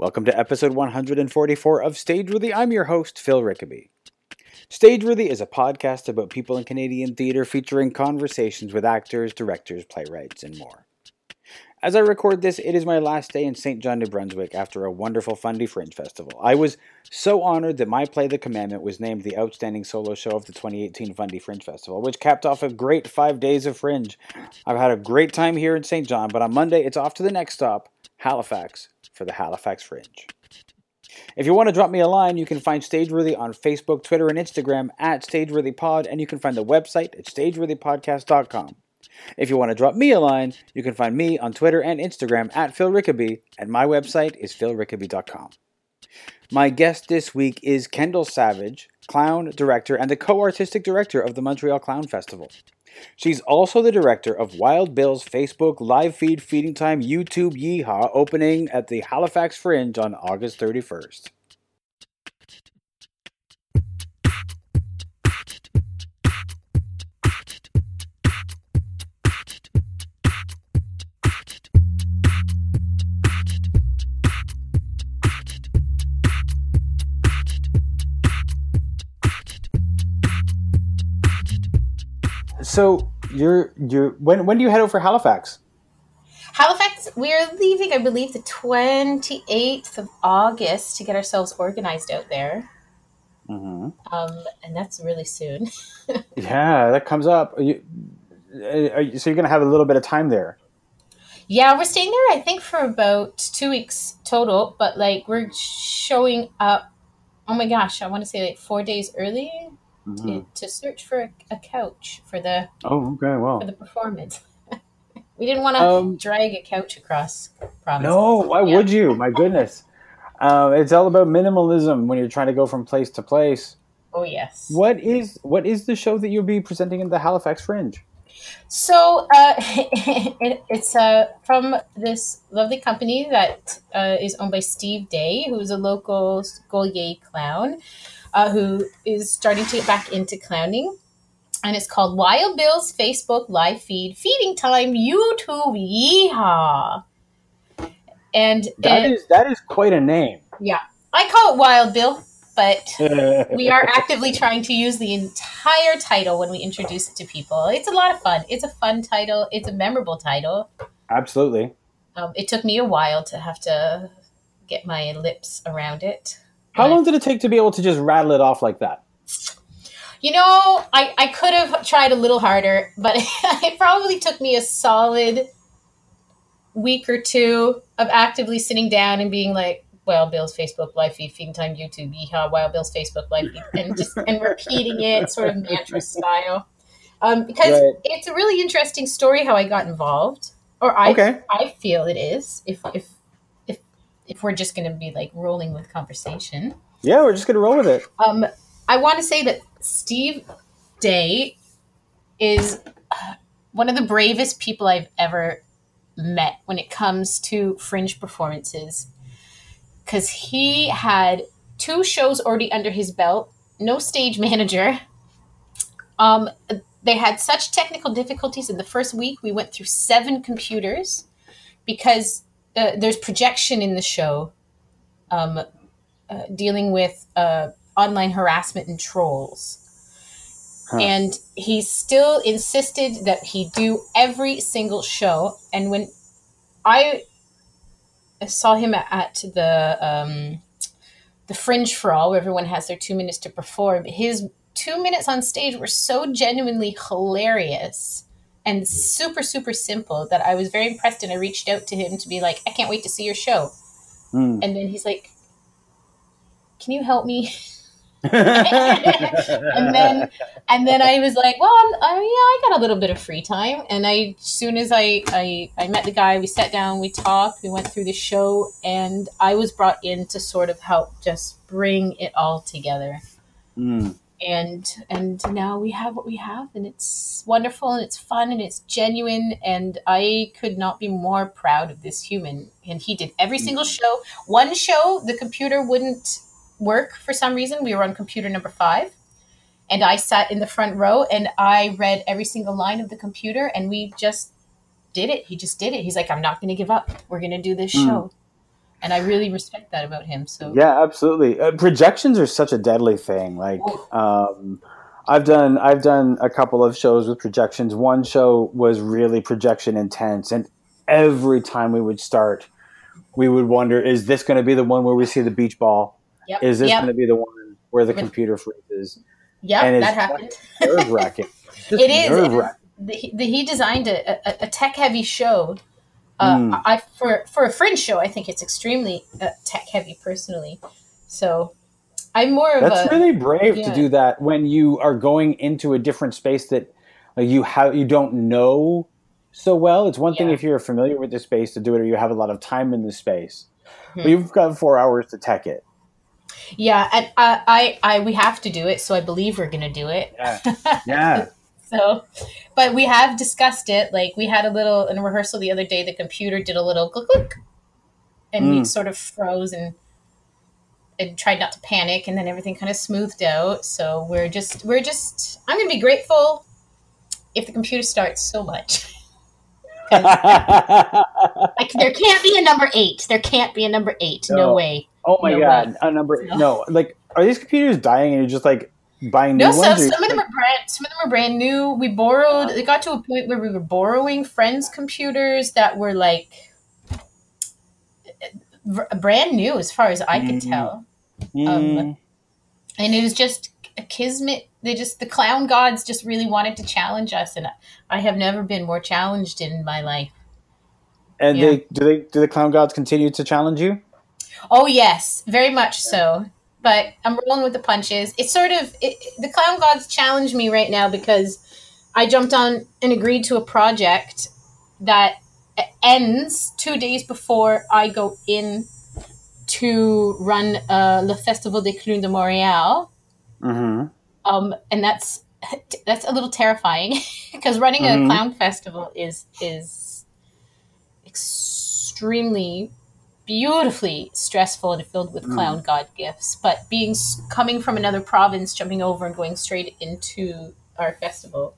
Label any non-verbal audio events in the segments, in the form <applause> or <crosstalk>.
Welcome to episode 144 of Stageworthy. I'm your host, Phil Rickaby. Stageworthy is a podcast about people in Canadian theatre featuring conversations with actors, directors, playwrights, and more. As I record this, it is my last day in Saint John, New Brunswick after a wonderful Fundy Fringe Festival. I was so honored that my play, The Commandment, was named the Outstanding Solo Show of the 2018 Fundy Fringe Festival, which capped off a great five days of Fringe. I've had a great time here in Saint John, but on Monday it's off to the next stop, Halifax, for the Halifax Fringe. If you want to drop me a line, you can find Stageworthy on Facebook, Twitter, and Instagram at StageworthyPod, and you can find the website at StageworthyPodcast.com. If you want to drop me a line, you can find me on Twitter and Instagram at Phil Rickaby, and my website is philrickaby.com. My guest this week is Kendall Savage, clown director and the co artistic director of the Montreal Clown Festival. She's also the director of Wild Bill's Facebook live feed Feeding Time YouTube Yeehaw opening at the Halifax Fringe on August 31st. So you're you're when when do you head over Halifax? Halifax, we're leaving, I believe, the 28th of August to get ourselves organized out there. Mm-hmm. Um, and that's really soon. <laughs> Yeah, that comes up. Are you, are you, so you're gonna have a little bit of time there. yeah, we're staying there, I think, for about two weeks total, but like we're showing up, oh my gosh, I want to say like four days early Mhm. to, to search for a, a couch for the Oh, okay. Well, for the performance. <laughs> we didn't want to Um, drag a couch across no. Why Yeah. would you? My goodness. <laughs> Uh, it's all about minimalism when you're trying to go from place to place. Oh, yes. What is what is the show that you'll be presenting in the Halifax Fringe? So uh, <laughs> it, it's uh, from this lovely company that uh, is owned by Steve Day, who's a local Gaulier clown, uh, who is starting to get back into clowning. And it's called Wild Bill's Facebook live feed, Feeding Time YouTube Yeehaw. And That uh, is that is quite a name. Yeah, I call it Wild Bill, but <laughs> we are actively trying to use the entire title when we introduce it to people. It's a lot of fun. It's a fun title. It's a memorable title. Absolutely. Um, it took me a while to have to get my lips around it. How long did it take to be able to just rattle it off like that? You know, I, I could have tried a little harder, but <laughs> it probably took me a solid week or two of actively sitting down and being like, Wild Bill's Facebook live feed, feeding time YouTube, yeehaw, Wild Bill's Facebook live feed, and just and repeating it sort of mantra style. Um, because Right. it's a really interesting story how I got involved, or I Okay. I feel it is. If if if if we're just going to be like rolling with conversation, Yeah, we're just gonna roll with it. um, I want to say that Steve Day is uh, one of the bravest people I've ever met when it comes to fringe performances. Because he had two shows already under his belt, no stage manager. Um, they had such technical difficulties in the first week. We went through seven computers because uh, there's projection in the show. Um, uh, dealing with uh, online harassment and trolls. Huh. And he still insisted that he do every single show. And when I saw him at, at the um, the Fringe for All, where everyone has their two minutes to perform, his two minutes on stage were so genuinely hilarious and super super simple that I was very impressed. And I reached out to him to be like, I can't wait to see your show. Hmm. And then he's like, "Can you help me?" <laughs> and then and then I was like, "Well, I'm, I, yeah, I got a little bit of free time." And I, as soon as I, I I met the guy, we sat down, we talked, we went through the show, and I was brought in to sort of help just bring it all together. Hmm. And and now we have what we have, and it's wonderful, and it's fun, and it's genuine, and I could not be more proud of this human. And he did every single show. One show, the computer wouldn't work for some reason. We were on computer number five. And I sat in the front row and I read every single line of the computer and we just did it. He just did it. He's like, I'm not going to give up. We're going to do this Mm. And I really respect that about him. So Yeah, absolutely. Uh, projections are such a deadly thing. Like, um, I've done I've done a couple of shows with projections. One show was really projection intense, and every time we would start, we would wonder: Is this going to be the one where we see the beach ball? yep, Is this yep, going to be the one where the computer freezes? Yeah, that happened. Nerve wracking. <laughs> It is. the, the, he designed a, a, a tech heavy show. Uh, Mm. I for for a fringe show, I think it's extremely uh, tech heavy personally. So I'm more of That's a really brave to do that when you are going into a different space that you have you don't know so well. It's one thing Yeah. if you're familiar with the space to do it, or you have a lot of time in the space. Hmm. But you've got four hours to tech it. yeah, and I, I I we have to do it, so I believe we're gonna do it. Yeah, yeah. <laughs> So, but we have discussed it. Like we had a little in rehearsal the other day. The computer did a little click click, and we Mm. sort of froze and and tried not to panic, and then everything kind of smoothed out. So we're just we're just I'm gonna be grateful if the computer starts so much. <laughs> Like there can't be a number eight. There can't be a number eight. No, No. way. oh my No god, way. a number No. no. Like, are these computers dying and you're just like buying new No, so ones? or some of them are brand. Some of them are brand new. We borrowed. It got to a point where we were borrowing friends' computers that were like brand new, as far as I could Mhm. tell. Mm, And it was just a kismet. They just the clown gods just really wanted to challenge us, and I have never been more challenged in my life. and yeah. they do they do the clown gods continue to challenge you? Oh yes, very much so. But I'm rolling with the punches. It's sort of it, the clown gods challenge me right now because I jumped on and agreed to a project that ends two days before I go in to run uh, Le Festival des Clowns de Montréal. Mm-hmm. Um, and that's that's a little terrifying <laughs> because running Mhm. a clown festival is is extremely beautifully stressful and filled with Mm. clown god gifts but being coming from another province jumping over and going straight into our festival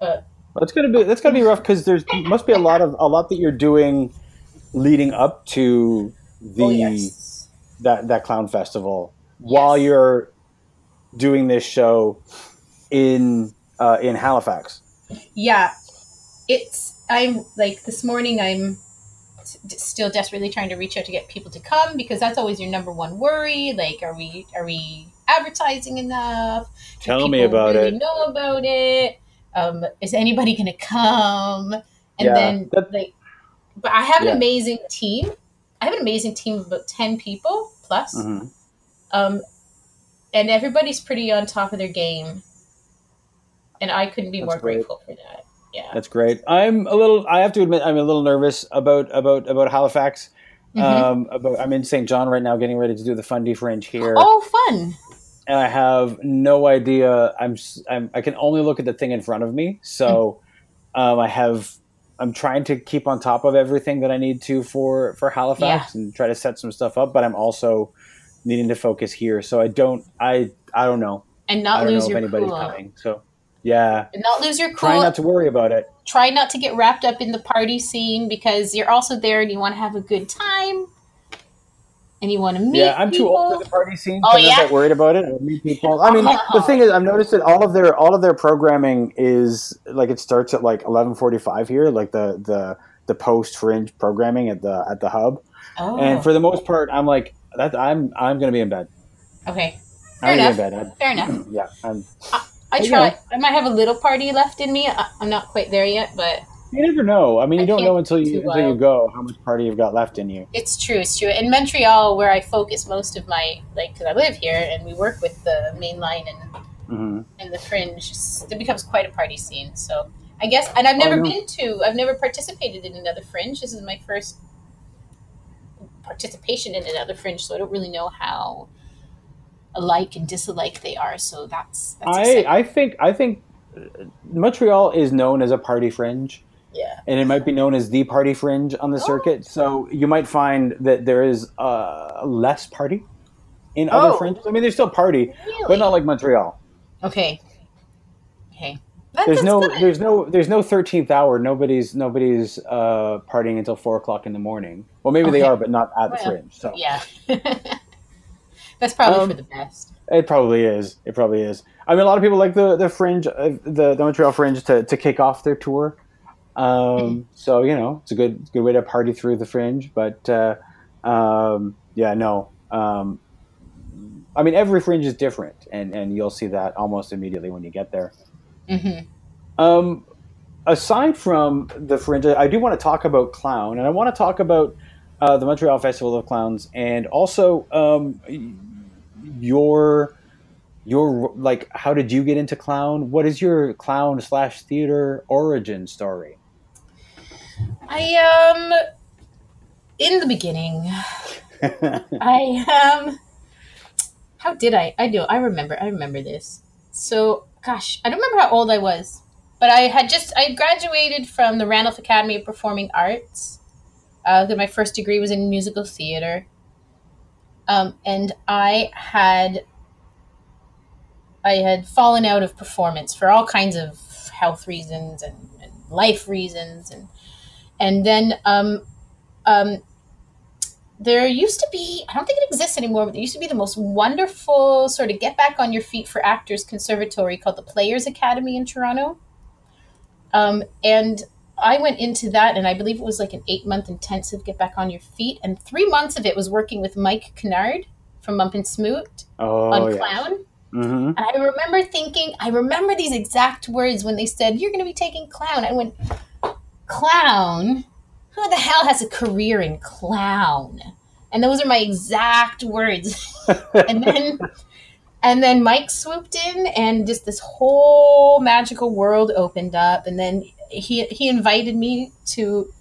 That's gonna be that's gonna be rough because there's must be a lot of a lot that you're doing leading up to the oh, yes. that that clown festival while you're doing this show in uh, in Halifax. yeah it's i'm like this morning i'm still desperately trying to reach out to get people to come because that's always your number one worry like are we are we advertising enough Do Tell me about really it. know about it um is anybody gonna come and Yeah, then like but i have Yeah. an amazing team i have an amazing team of about 10 people plus Mhm. um and everybody's pretty on top of their game and i couldn't be That's more great. grateful for that yeah That's great. I'm a little. I have to admit, I'm a little nervous about about about Halifax. Mhm. Um, about I'm in Saint John right now, getting ready to do the Fundy Fringe here, Oh, fun! and I have no idea. I'm, I'm I can only look at the thing in front of me, so um, I have. I'm trying to keep on top of everything that I need to for for Halifax and try to set some stuff up, but I'm also needing to focus here. So I don't. I I don't know. And not lose your anybody's cool. coming. So yeah, And not lose your cool. try not to worry about it. Try not to get wrapped up in the party scene because you're also there and you want to have a good time. And you want to meet Yeah, I'm too old for the party scene. Oh, so I'm not yeah? worried about it. I meet people. I mean, the thing is, I've noticed that all of their all of their programming is like it starts at like 11:45 here, like the the the post fringe programming at the at the hub. Oh, And for the most part, I'm like that. I'm I'm gonna be in bed. okay. Fair I'm enough. be in bed. Fair enough. <clears throat> Yeah, I'm, I But, you try. know. I might have a little party left in me. I, I'm not quite there yet, but you never know. I mean, you I don't know until you until you go how much party you've got left in you. it's true. It's true. In Montreal, where I focus most of my like, because I live here and we work with the main line and hmm and the fringe, it becomes quite a party scene. So I guess, and I've never no. been to, I've never participated in another fringe. This is my first participation in another fringe, so I don't really know how alike and disalike they are. So that's that's I exciting. I think I think Montreal is known as a party fringe. yeah. and it might be known as the party fringe on the Oh. circuit. So you might find that there is uh, less party in other Oh. fringes. I mean, there's still party, Really? but not like Montreal. okay. Okay. That- there's no good. there's no there's no 13th hour nobody's nobody's uh partying until four o'clock in the morning well maybe they are but not at the Well, fringe so Yeah. <laughs> That's probably Um, for the best. it probably is. It probably is. I mean a lot of people like the the fringe uh, the, the montreal fringe to, to kick off their tour. Um so you know it's a good good way to party through the fringe. But uh um yeah no. Um i mean every fringe is different and and you'll see that almost immediately when you get there. Hmm Um, aside from the fringe, I do want to talk about clown, and I want to talk about uh, the Montreal Festival of Clowns, and also um, your your like how did you get into clown? What is your clown slash theater origin story? I um in the beginning, <laughs> I um how did I? I do. I remember. I remember this. So, gosh, I don't remember how old I was, but I had just I graduated from the Randolph Academy of Performing Arts. Uh, that my first degree was in musical theater, um, and I had I had fallen out of performance for all kinds of health reasons and, and life reasons, and and then um, um, there used to be i don't think it exists anymore but there used to be the most wonderful sort of get back on your feet for actors conservatory called the players academy in toronto. Um, and i went into that and i believe it was like an eight month intensive get back on your feet and three months of it was working with mike kennard from mump and smoot Oh, on yeah. clown hmm and I remember thinking, I remember these exact words when they said, You're going to be taking clown. I went, Clown? Who the hell has a career in clown? And those are my exact words. <laughs> and then. And then Mike swooped in, and just this whole magical world opened up. And then he he invited me to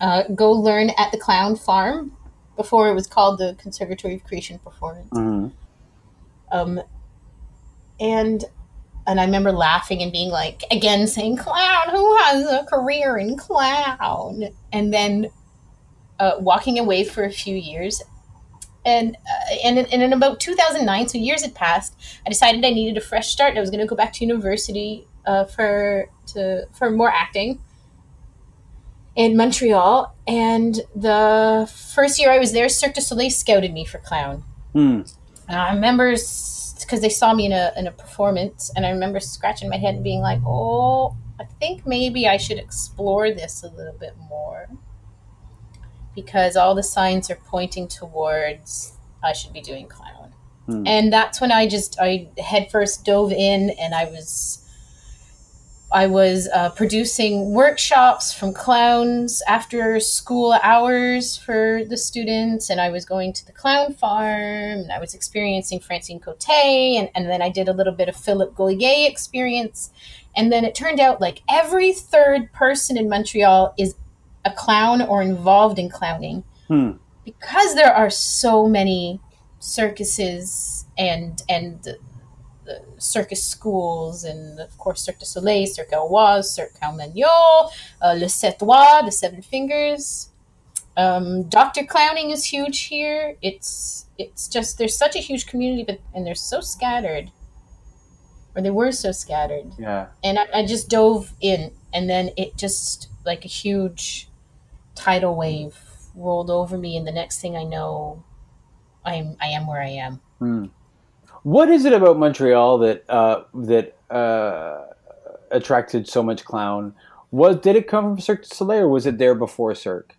uh, go learn at the Clown Farm before it was called the Conservatory of Creation Performance hmm um, and and I remember laughing and being like, again saying, "Clown, who has a career in clown?" And then uh, walking away for a few years, and uh, and in, and in about 2009, so years had passed. I decided I needed a fresh start. I was going to go back to university uh, for to for more acting in Montreal. And the first year I was there, Cirque du Soleil scouted me for clown. And I remember because they saw me in a in a performance, and I remember scratching my head and being like, "Oh, I think maybe I should explore this a little bit more," because all the signs are pointing towards I should be doing clown. Hmm. And that's when I just I headfirst dove in, and I was I was uh, producing workshops from clowns after school hours for the students, and I was going to the clown farm, and I was experiencing Francine Cote, and, and then I did a little bit of Philip Gaulier experience. And then it turned out like every third person in Montreal is a clown or involved in clowning Hmm. because there are so many circuses and and circus schools and of course Cirque du Soleil, Cirque Éloize, Cirque Carmagnol, uh, Le Sept Doigts, the Seven Fingers. Um, Doctor Clowning is huge here. It's it's just there's such a huge community, but and they're so scattered, or they were so scattered Yeah. and I, I just dove in and then it just like a huge tidal wave rolled over me and the next thing i know i'm i am where i am Hmm. What is it about Montreal that uh, that uh, attracted so much clown? Was did it come from Cirque du Soleil or was it there before Cirque?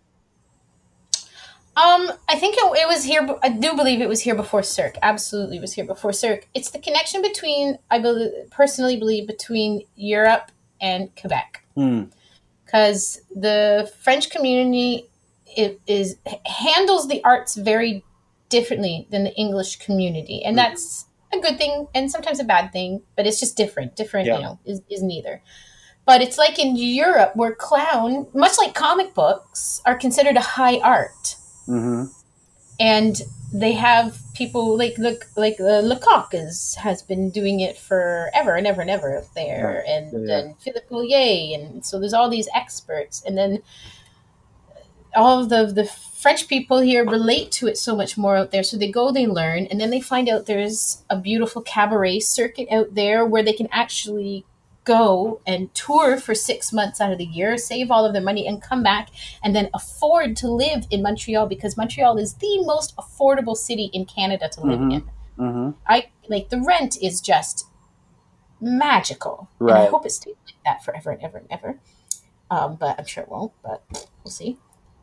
um i think it, it was here i do believe it was here before cirque absolutely was here before cirque it's the connection between i believe, personally believe between europe and quebec Hmm. Because the French community it is handles the arts very differently than the English community, and Mhm. that's a good thing and sometimes a bad thing. But it's just different. Different, Yeah. you know, is, is neither. But it's like in Europe where clown, much like comic books, are considered a high art, hmm and they have people like look like uh, Lecoq is has been doing it forever and ever and ever up there, and Yeah. and Philippe Gaulier, and so there's all these experts, and then all of the the French people here relate to it so much more out there. So they go, they learn, and then they find out there's a beautiful cabaret circuit out there where they can actually go and tour for six months out of the year, save all of their money, and come back and then afford to live in Montreal because Montreal is the most affordable city in Canada to live Mhm. in. Mm-hmm. I like the rent is just magical. And I hope it stays like that forever and ever and ever. Um, but I'm sure it won't, but we'll see.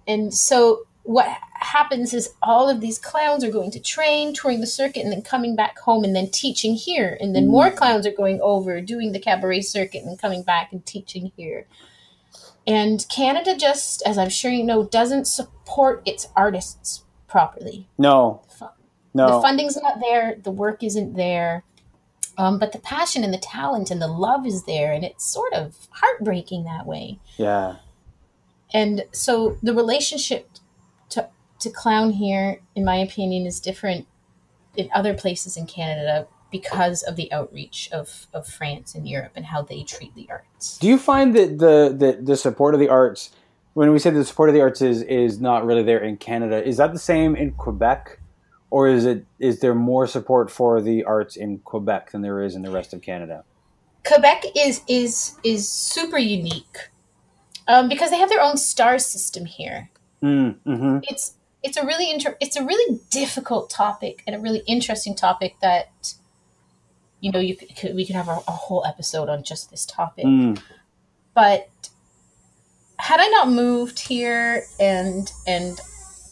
And so what happens is all of these clowns are going to train, touring the circuit, and then coming back home and then teaching here. And then more clowns are going over, doing the cabaret circuit and coming back and teaching here. And Canada just, as I'm sure you know, doesn't support its artists properly No, no. the funding's not there the work isn't there um, but the passion and the talent and the love is there and it's sort of heartbreaking that way yeah. and so the relationship to, clown here in my opinion is different in other places in canada because of the outreach of, of france and europe and how they treat the arts Do you find that the, the the support of the arts, when we say the support of the arts is is not really there in Canada, is that the same in Quebec, or is it is there more support for the arts in Quebec than there is in the rest of Canada? quebec is is is super unique um, because they have their own star system here Mm, mm-hmm. it's it's a really inter- it's a really difficult topic and a really interesting topic that you know you could, we could have a, a whole episode on just this topic. Mm, but had i not moved here and and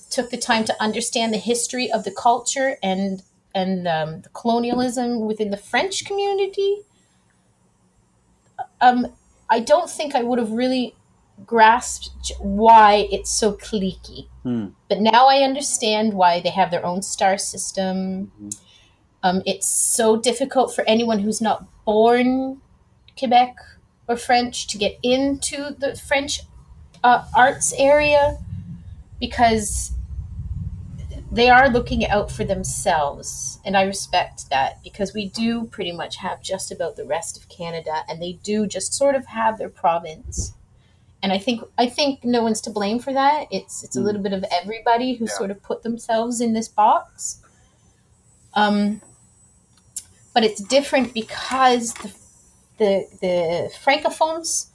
took the time to understand the history of the culture and and um, the colonialism within the french community um i don't think i would have really grasped why it's so cliquey Hmm. but now I understand why they have their own star system. Mhm. Um, it's so difficult for anyone who's not born Quebec or French to get into the French uh, arts area because they are looking out for themselves. And I respect that because we do pretty much have just about the rest of Canada and they do just sort of have their province and I think I think no one's to blame for that. It's it's a Mm. little bit of everybody who Yeah. sort of put themselves in this box. Um, but it's different because the the the francophones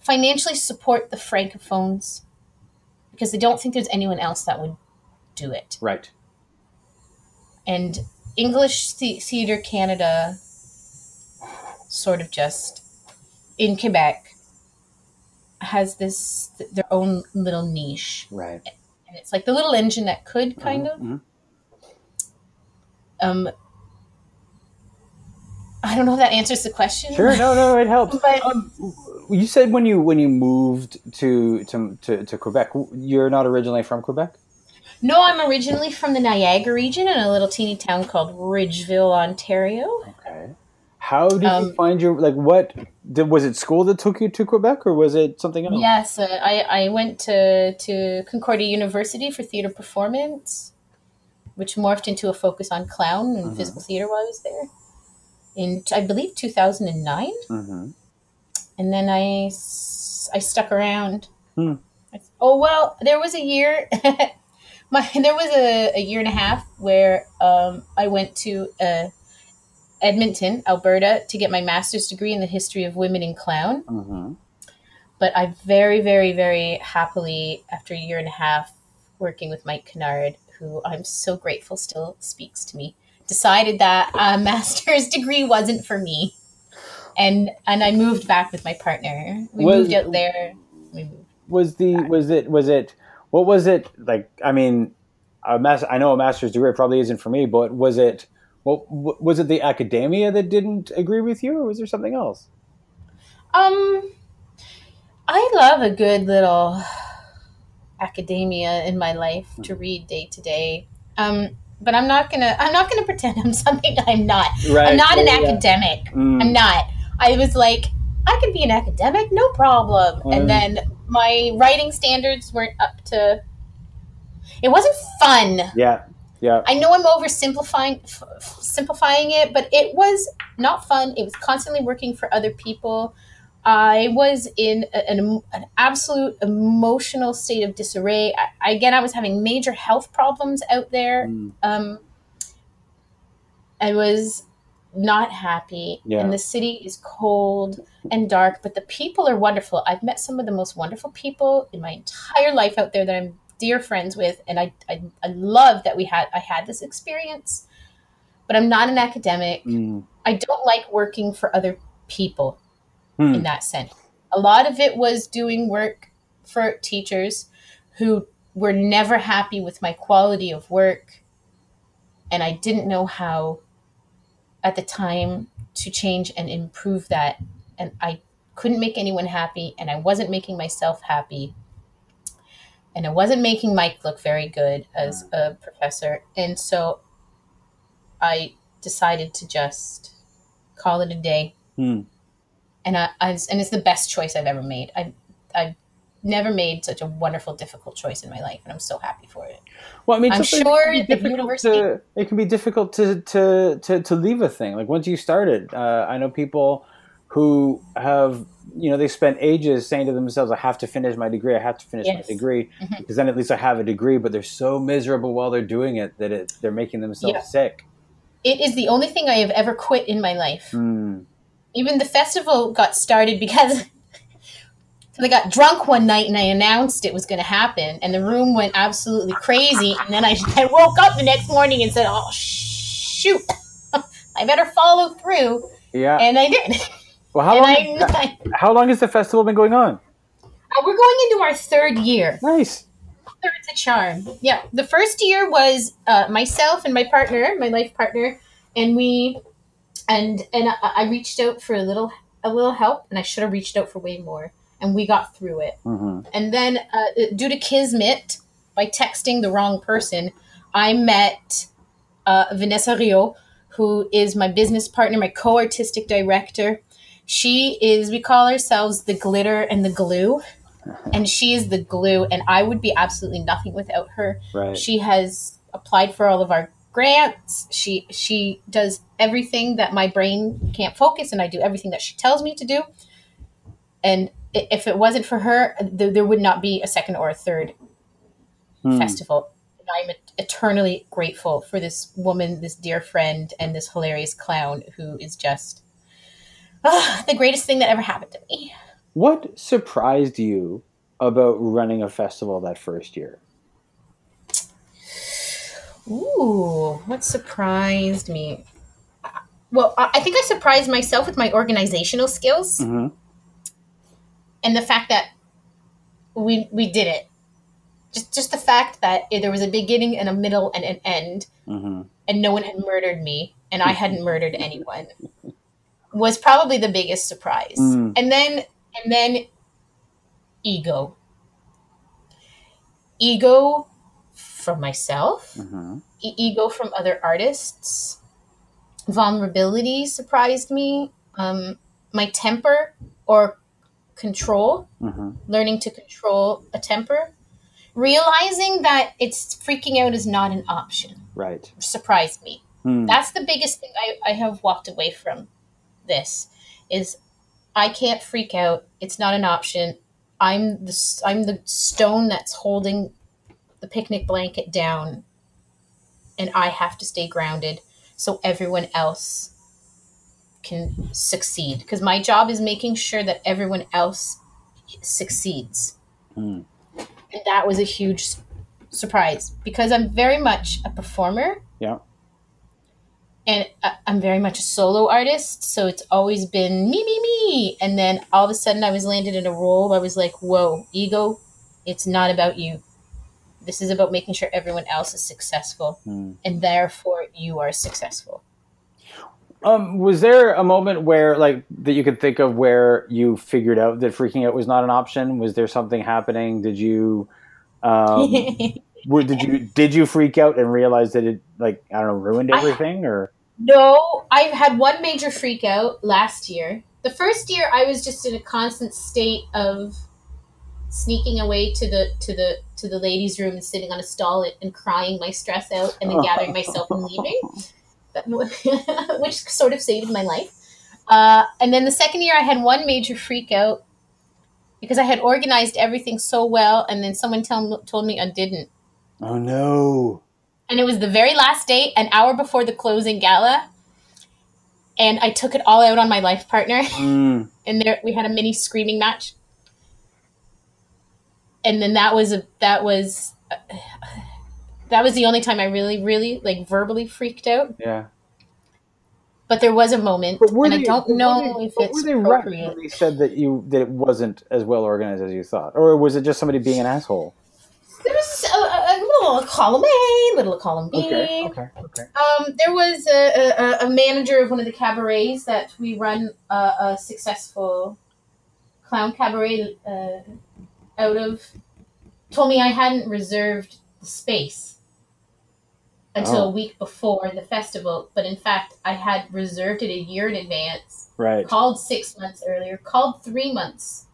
financially support the francophones because they don't think there's anyone else that would do it. right. And English Theatre Canada sort of just in Quebec has this their own little niche Right. and it's like the little engine that could kind of Mhm. um I don't know if that answers the question. Sure. No. No. It helps. <laughs> But Um, you said when you when you moved to to to, to Quebec, you're not originally from Quebec. no, I'm originally from the Niagara region in a little teeny town called Ridgeville, Ontario. Okay. How did you Um, find your like what did, was it school that took you to Quebec or was it something else? Yes, uh, I, I went to, to Concordia University for theater performance, which morphed into a focus on clown and Mhm. physical theater while I was there in, I believe, 2009. Mm-hmm. And then I I stuck around. Hmm. Oh, well, there was a year, <laughs> my, there was a, a year and a half where um, I went to uh, Edmonton, Alberta, to get my master's degree in the history of women in clown Mm-hmm. but I very, very, very happily, after a year and a half working with Mike Kennard, who I'm so grateful still speaks to me, decided that a <laughs> master's degree wasn't for me, and and I moved back with my partner. We Was- moved out there. Moved. Was the was it was it what was it like? I mean, a mas- I know a master's degree probably isn't for me, but was it what was it the academia that didn't agree with you, or was there something else? Um, I love a good little academia in my life to read day to day. Um, but I'm not gonna. I'm not gonna <laughs> pretend I'm something I'm not. Right. I'm not an yeah, yeah. academic. Mm. I'm not. I was like, I could be an academic, no problem. Mm. And then my writing standards weren't up to. It wasn't fun. Yeah. Yeah. I know I'm oversimplifying f- simplifying it, but it was not fun. It was constantly working for other people. I was in a- an, an absolute emotional state of disarray. I, again, I was having major health problems out there Mm. um, I was not happy Yeah. and the city is cold and dark but the people are wonderful i've met some of the most wonderful people in my entire life out there that i'm dear friends with and i i, I love that we had i had this experience but i'm not an academic Mm. i don't like working for other people Hmm. in that sense a lot of it was doing work for teachers who were never happy with my quality of work and i didn't know how at the time to change and improve that and i couldn't make anyone happy and i wasn't making myself happy and it wasn't making mike look very good as a professor. And so i decided to just call it a day. Hmm. and I, I and it's the best choice i've ever made. I i've never made such a wonderful difficult choice in my life and i'm so happy for it. Well, I mean, I'm sure it can be the difficult university- To, it can be difficult to, to, to, to leave a thing. Like once you started, uh, I know people who have, you know, they spent ages saying to themselves, "I have to finish my degree. I have to finish my Yes. degree Mhm. because then at least I have a degree." But they're so miserable while they're doing it that it, they're making themselves Yeah. sick. it is the only thing i have ever quit in my life Hmm. even the festival got started because <laughs> so I got drunk one night and I announced it was going to happen, and the room went absolutely crazy. And then I, <laughs> I woke up the next morning and said, "Oh shoot, <laughs> I better follow through," Yeah. and I did. Well, how and long? I, how long has the festival been going on? uh, we're going into our third year. Nice. Third's a charm. Yeah, the first year was uh, myself and my partner, my life partner, and we, and and I, I reached out for a little a little help, and I should have reached out for way more, and we got through it. hmm And then, uh, due to kismet, by texting the wrong person, I met uh, Vanessa Rio, who is my business partner, my co artistic director. She is, we call ourselves the glitter and the glue. And she is the glue, and I would be absolutely nothing without her. Right. She has applied for all of our grants. She she does everything that my brain can't focus, and I do everything that she tells me to do. And if it wasn't for her, th- there would not be a second or a third Hmm. festival. I'm eternally grateful for this woman, this dear friend, and this hilarious clown who is just ah, <sighs> the greatest thing that ever happened to me. What surprised you about running a festival that first year? Ooh, what surprised me? Well, I think I surprised myself with my organizational skills hmm and the fact that we we did it. Just just the fact that there was a beginning and a middle and an end, hmm and no one had murdered me, and I hadn't murdered anyone, <laughs> was probably the biggest surprise. Mm. And then and then ego, ego from myself hmm e- ego from other artists. Vulnerability surprised me. Um, my temper or control, hmm learning to control a temper. Realizing that it's freaking out is not an option Right. surprised me. Hmm. That's the biggest thing I, I have walked away from this is I can't freak out. It's not an option. I'm the I'm the stone that's holding the picnic blanket down and I have to stay grounded so everyone else can succeed because my job is making sure that everyone else succeeds. Hmm. And that was a huge surprise because I'm very much a performer Yeah. And I- I'm very much a solo artist, so it's always been me, me, me. And then all of a sudden, I was landed in a role. I was like, "Whoa, ego! It's not about you. This is about making sure everyone else is successful, Hmm. and therefore you are successful." Um, was there a moment where, like, that you could think of where you figured out that freaking out was not an option? Was there something happening? Did you, um, <laughs> were, did you did you freak out and realize that it, like, I don't know, ruined I- everything? Or no, I've had one major freak out last year. The first year, I was just in a constant state of sneaking away to the to the to the ladies' room and sitting on a stall and, crying my stress out, and then gathering myself and leaving. <laughs> which sort of saved my life. Uh, and then the second year, I had one major freak out because I had organized everything so well, and then someone tell, told me I didn't. oh no, And it was the very last day, an hour before the closing gala. and I took it all out on my life partner. <laughs> Mm. and there we had a mini screaming match. And then that was a that was <sighs> that was the only time I really really like verbally freaked out. Yeah. But there was a moment, But were and they, I don't know they, if it's were they right appropriate. when they said that you that it wasn't as well organized as you thought, or was it just somebody being an asshole? There was a, a, a little column A, little column B. Okay. Okay. Okay. Um, there was a, a, a manager of one of the cabarets that we run uh, a successful clown cabaret uh, out of. Told me I hadn't reserved the space until Oh. a week before the festival, but in fact I had reserved it a year in advance. Right. Called six months earlier. Called three months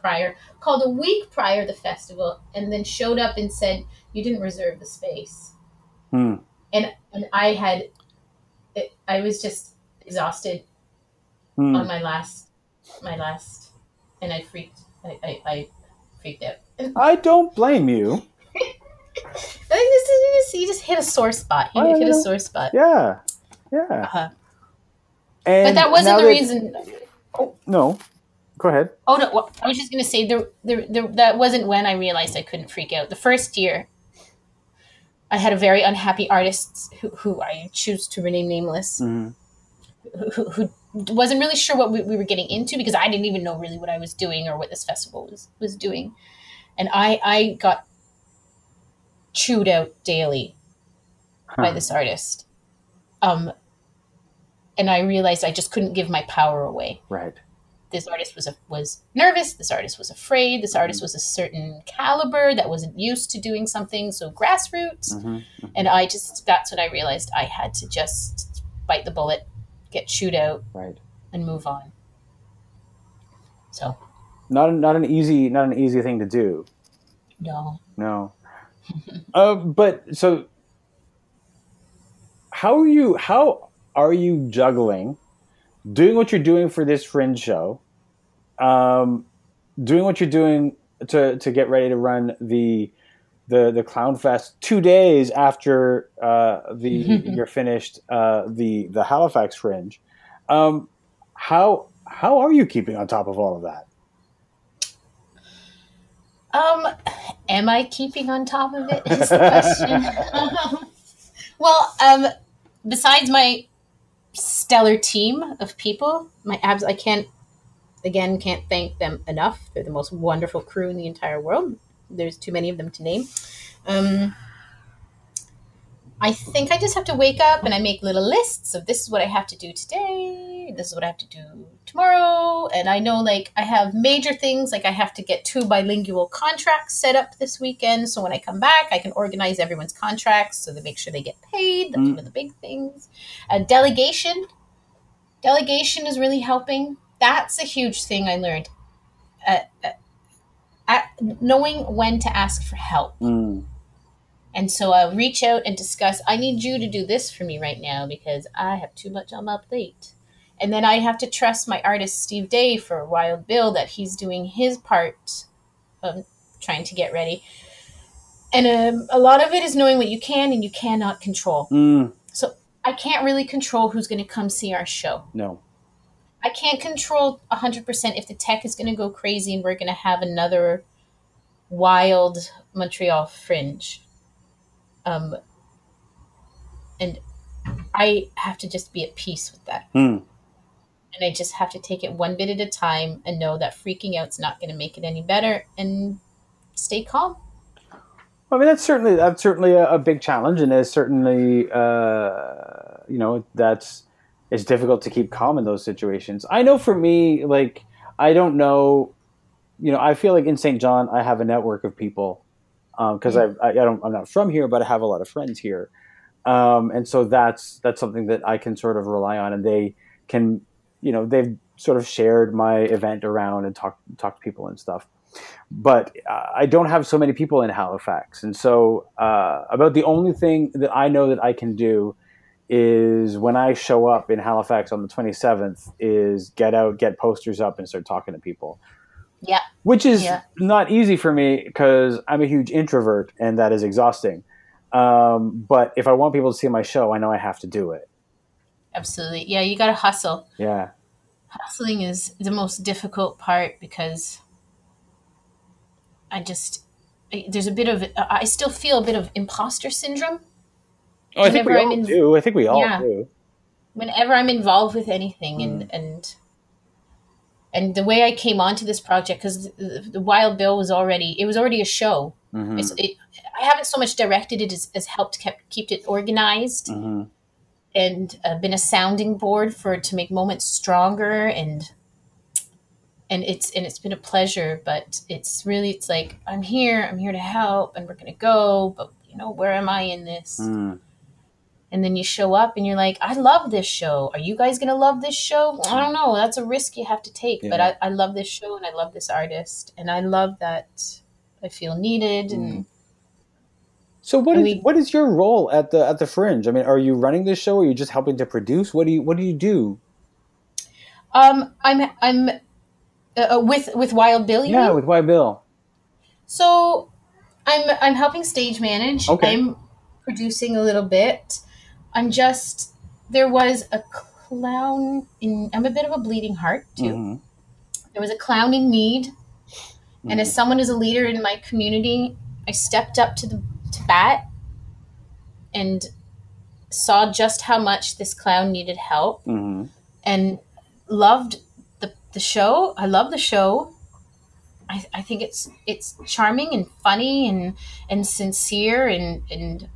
prior. Called a week prior the festival, and then showed up and said you didn't reserve the space Hmm. and and I had, it, I was just exhausted Hmm. on my last, my last, and I freaked, I, I, I freaked out. <laughs> I don't blame you. I just, you just hit a sore spot. You Oh, hit a sore spot. Yeah. Yeah. Uh-huh. And But that wasn't the that- reason. No. Go ahead. Oh no! I was just gonna say there, there, there, that wasn't when I realized I couldn't freak out. The first year, I had a very unhappy artist who, who I choose to rename nameless. Mhm. who, who wasn't really sure what we, we were getting into because I didn't even know really what I was doing or what this festival was was doing, and I I got chewed out daily by this artist, um, and I realized I just couldn't give my power away. Right. This artist was was nervous. This artist was afraid. This artist was a certain caliber that wasn't used to doing something so grassroots. Mhm. And I just, that's when I realized I had to just bite the bullet, get chewed out, Right. and move on. So, Not not an easy not an easy thing to do. no. No. uh, <laughs> but so how are you how are you juggling doing what you're doing for this fringe show um, doing what you're doing to, to get ready to run the the the clown fest two days after uh, the <laughs> you're finished uh, the the Halifax fringe um, how how are you keeping on top of all of that Um, am I keeping on top of it? Is the <laughs> question. <laughs> well, um, besides my stellar team of people, my abs, I can't, again, can't thank them enough. They're the most wonderful crew in the entire world. There's too many of them to name. Um, I think I just have to wake up and I make little lists of this is what I have to do today, this is what I have to do tomorrow. And I know like I have major things, like I have to get two bilingual contracts set up this weekend. So when I come back, I can organize everyone's contracts so they make sure they get paid. That's Mm. one of the big things. Uh, delegation. Delegation is really helping. That's a huge thing I learned. Uh, uh, at knowing when to ask for help. Mm, And so I'll reach out and discuss, I need you to do this for me right now because I have too much on my plate. And then I have to trust my artist, Steve Day, for Wild Bill, that he's doing his part of trying to get ready. And um, a lot of it is knowing what you can and you cannot control. mm, So I can't really control who's going to come see our show. no I can't control 100% if the tech is going to go crazy and we're going to have another wild Montreal fringe. Um, and I have to just be at peace with that. Mm. And I just have to take it one bit at a time and know that freaking out's not going to make it any better and stay calm. I mean, that's certainly that's certainly a, a big challenge, and it's certainly uh, you know that's it's difficult to keep calm in those situations. I know for me, like I don't know, you know, I feel like in Saint John I have a network of people because I, I I don't I'm not from here, but I have a lot of friends here, um, and so that's that's something that I can sort of rely on, and they can, you know, they've sort of shared my event around and talked talk to people and stuff but uh, I don't have so many people in Halifax, and so uh, about the only thing that I know that I can do is when I show up in Halifax on the 27th is get out, get posters up, and start talking to people. Yeah. which is Yeah. not easy for me because I'm a huge introvert, and that is exhausting. Um, but if I want people to see my show, I know I have to do it. Absolutely. Yeah, you got to hustle. Yeah. Hustling is the most difficult part because I just I- there's a bit of I still feel a bit of imposter syndrome Oh, I think we I'm all in- do. I think we all Yeah. do. whenever I'm involved with anything Mm. and and and the way I came onto this project because the, the Wild Bill was already it was already a show. Mhm. It's, it, I haven't so much directed it as, as helped kept keep it organized Mhm. And uh, been a sounding board for to make moments stronger and and it's and it's been a pleasure but it's really it's like i'm here i'm here to help and we're gonna go but you know where am i in this? Mm. and then you show up and you're like i love this show. Are you guys gonna love this show? I don't know. That's a risk you have to take but I, I love this show and i love this artist and i love that i feel needed and So what is we- what is your role at the at the Fringe? I mean, are you running this show? Or are you just helping to produce? What do you what do you do? um i'm i'm uh, uh, with with wild bill you Yeah, mean? with Wild Bill. So I'm I'm helping stage manage. Okay. I'm producing a little bit. I'm just there was a clown in I'm a bit of a bleeding heart too. Mhm. There was a clown in need. And as someone as a leader in my community, I stepped up to the to bat and saw just how much this clown needed help Mhm. and loved the, the show. I love the show. I, I think it's it's charming and funny and and sincere and and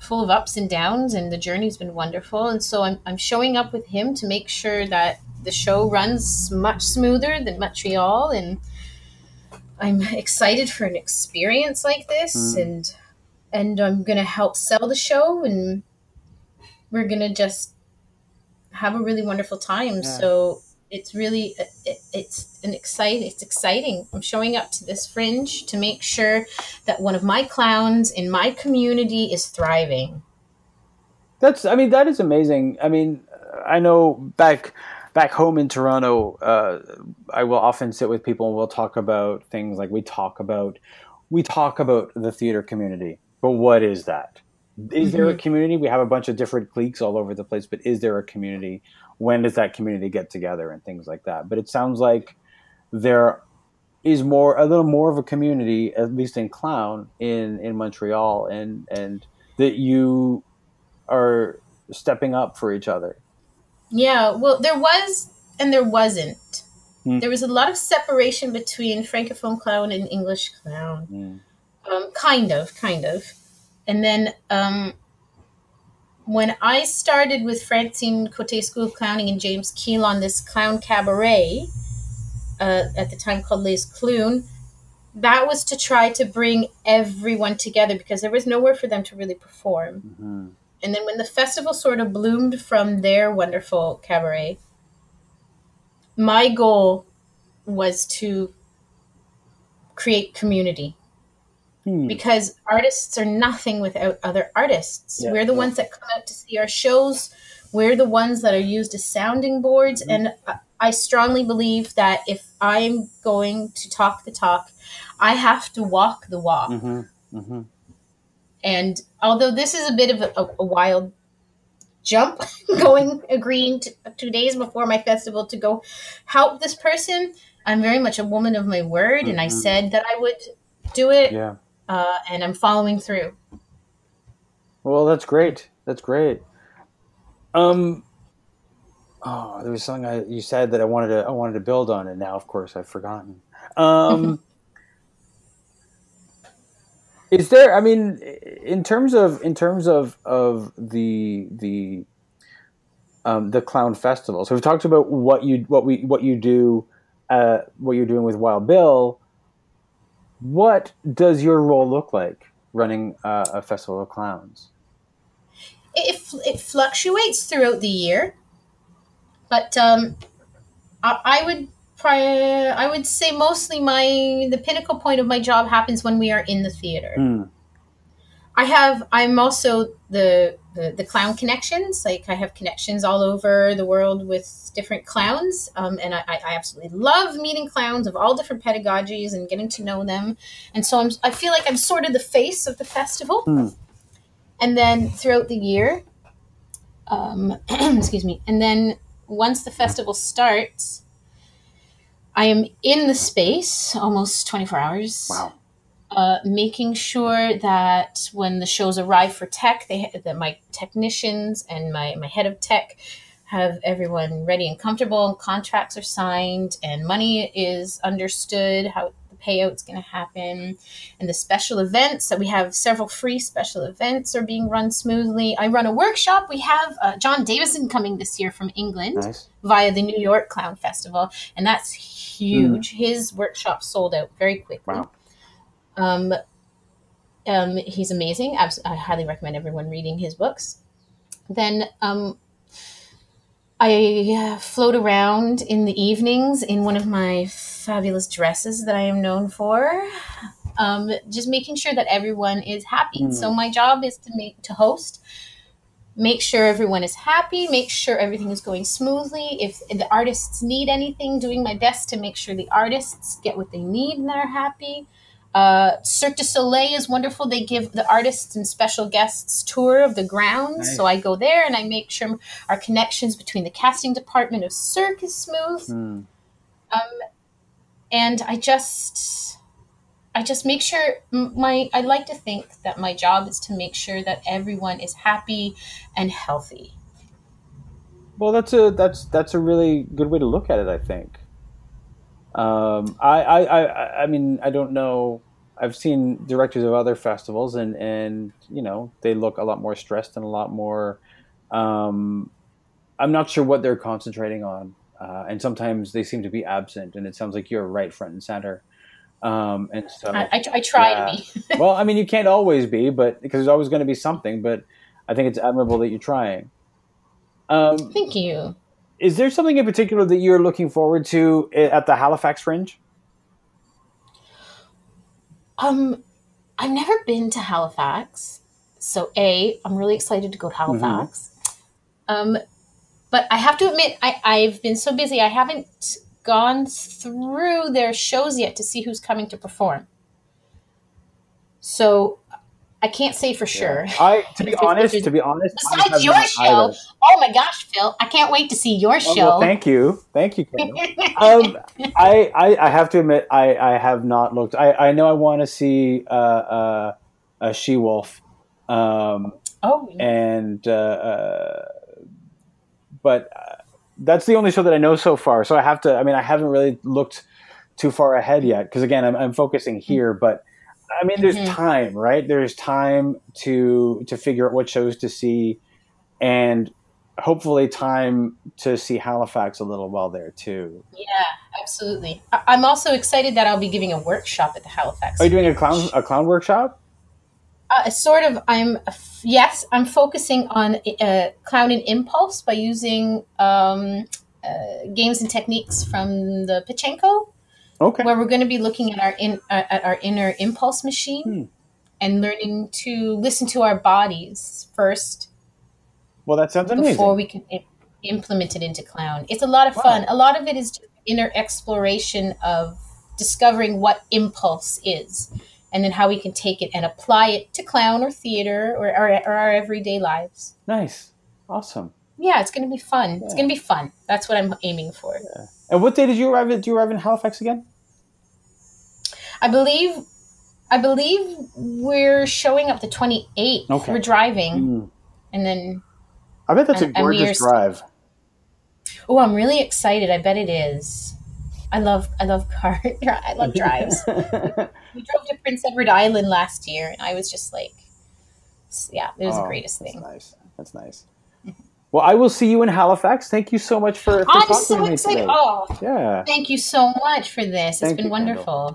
full of ups and downs and the journey's been wonderful and so I'm, I'm showing up with him to make sure that the show runs much smoother than Montreal and I'm excited for an experience like this Mm. and and I'm gonna help sell the show and we're gonna just have a really wonderful time. So it's really it, it's an exciting it's exciting. I'm showing up to this fringe to make sure that one of my clowns in my community is thriving. That's I mean that is amazing. I mean, I know back back home in Toronto, uh, I will often sit with people and we'll talk about things like we talk about we talk about the theater community. But what is that? Is there a community? We have a bunch of different cliques all over the place, but is there a community? When does that community get together and things like that? But it sounds like there is more a little more of a community, at least in clown in in Montreal, and and that you are stepping up for each other. Yeah, well, there was and there wasn't. Hmm. There was a lot of separation between francophone clown and English clown. Mm. Um, kind of, kind of. And then um, when I started with Francine Cote School of Clowning and James Keel on this clown cabaret, uh, at the time called Les Clown, that was to try to bring everyone together because there was nowhere for them to really perform. Mhm. And then when the festival sort of bloomed from their wonderful cabaret, my goal was to create community Hmm. because artists are nothing without other artists. Yeah, We're the yeah. ones that come out to see our shows. We're the ones that are used as sounding boards. Mm-hmm. And I- I strongly believe that if I'm going to talk the talk, I have to walk the walk. Mhm. Mhm. And although this is a bit of a, a, a wild jump, <laughs> going agreeing to, two days before my festival to go help this person, I'm very much a woman of my word, and I Mhm. said that I would do it, Yeah. Uh, and I'm following through. Well, that's great. That's great. Um. Oh, there was something I, you said that I wanted to I wanted to build on, and now, of course, I've forgotten. Um. <laughs> is there? I mean, in terms of in terms of of the the um, the clown festival. So we've talked about what you what we what you do, uh, what you're doing with Wild Bill. What does your role look like running uh, a festival of clowns? It, it fluctuates throughout the year, but um, I, I would pri- I would say mostly my the pinnacle point of my job happens when we are in the theater. Mm. I have I'm also the, the the clown connections. Like I have connections all over the world with different clowns, um, and I, I absolutely love meeting clowns of all different pedagogies and getting to know them. And so I'm I feel like I'm sort of the face of the festival. Hmm. And then throughout the year, Um, <clears throat> excuse me. And then once the festival starts, I am in the space almost 24 hours. Wow. Uh, making sure that when the shows arrive for tech, they that my technicians and my, my head of tech have everyone ready and comfortable, and contracts are signed, and money is understood, how the payout's going to happen, and the special events that we have several free special events are being run smoothly. I run a workshop. We have uh, John Davison coming this year from England Nice. via the New York Clown Festival, and that's huge. His workshop sold out very quickly. Wow. Um, um, he's amazing. I highly recommend everyone reading his books. Then um, I uh, float around in the evenings in one of my fabulous dresses that I am known for. Um, just making sure that everyone is happy. Mm. So my job is to make to host, make sure everyone is happy, make sure everything is going smoothly. If the artists need anything, doing my best to make sure the artists get what they need and they're happy. Uh, Cirque du Soleil is wonderful. They give the artists and special guests tour of the grounds. Nice. So I go there and I make sure our connections between the casting department of Cirque is smooth. Hmm. And I just, I just make sure my. I like to think that my job is to make sure that everyone is happy and healthy. Well, that's a that's that's a really good way to look at it. I think. Um, I, I, I, I mean, I don't know. I've seen directors of other festivals, and and you know they look a lot more stressed and a lot more. Um, I'm not sure what they're concentrating on, uh, and sometimes they seem to be absent. And it sounds like you're right front and center. Um, and so, I, I, I try Yeah. to be. <laughs> well, I mean, you can't always be, but because there's always going to be something. But I think it's admirable that you're trying. Um, Thank you. Is there something in particular that you're looking forward to at the Halifax Fringe? Um, I've never been to Halifax, so a I'm really excited to go to Halifax. Um, but I have to admit, I I've been so busy, I haven't gone through their shows yet to see who's coming to perform. So I can't say for sure. I, to be <laughs> honest, to be honest, Besides your show, either. oh my gosh, Phil, I can't wait to see your Oh, show. well, thank you, thank you. <laughs> Um, I, I, I have to admit, I, I have not looked. I, I know I want to see uh, uh, a she wolf, um, oh, and uh, uh, but uh, that's the only show that I know so far. So I have to. I mean, I haven't really looked too far ahead yet because again, I'm, I'm focusing here, but. I mean, there's Mhm. time, right? There's time to to figure out what shows to see, and hopefully time to see Halifax a little while there too. yeah, absolutely. I- I'm also excited that I'll be giving a workshop at the Halifax. Are you doing a clown a clown workshop? uh, sort of i'm yes i'm focusing on uh, clown and impulse by using um, uh, games and techniques from the Pochinko Okay. where we're going to be looking at our in uh, at our inner impulse machine Hmm. and learning to listen to our bodies first Well, that sounds amazing. before we can I- implement it into clown it's a lot of Wow. fun a lot of it is inner exploration of discovering what impulse is and then how we can take it and apply it to clown or theater or, or, or our everyday lives nice, awesome. yeah it's going to be fun it's going to be fun that's what i'm aiming for And what day did you arrive? At, did you arrive in Halifax again? i believe i believe we're showing up the 28th Okay. we're driving Mm. and then I bet that's a And- we gorgeous drive. oh i'm really excited i bet it is i love i love <laughs> car i love drives <laughs> we drove to Prince Edward Island last year, and I was just like, yeah, it was the Oh, greatest that's thing. Nice. That's nice. Well, I will see you in Halifax. Thank you so much for, for I'm talking so to me excited! today. Oh, Yeah. thank you so much for this. It's Thank been you, Kendall.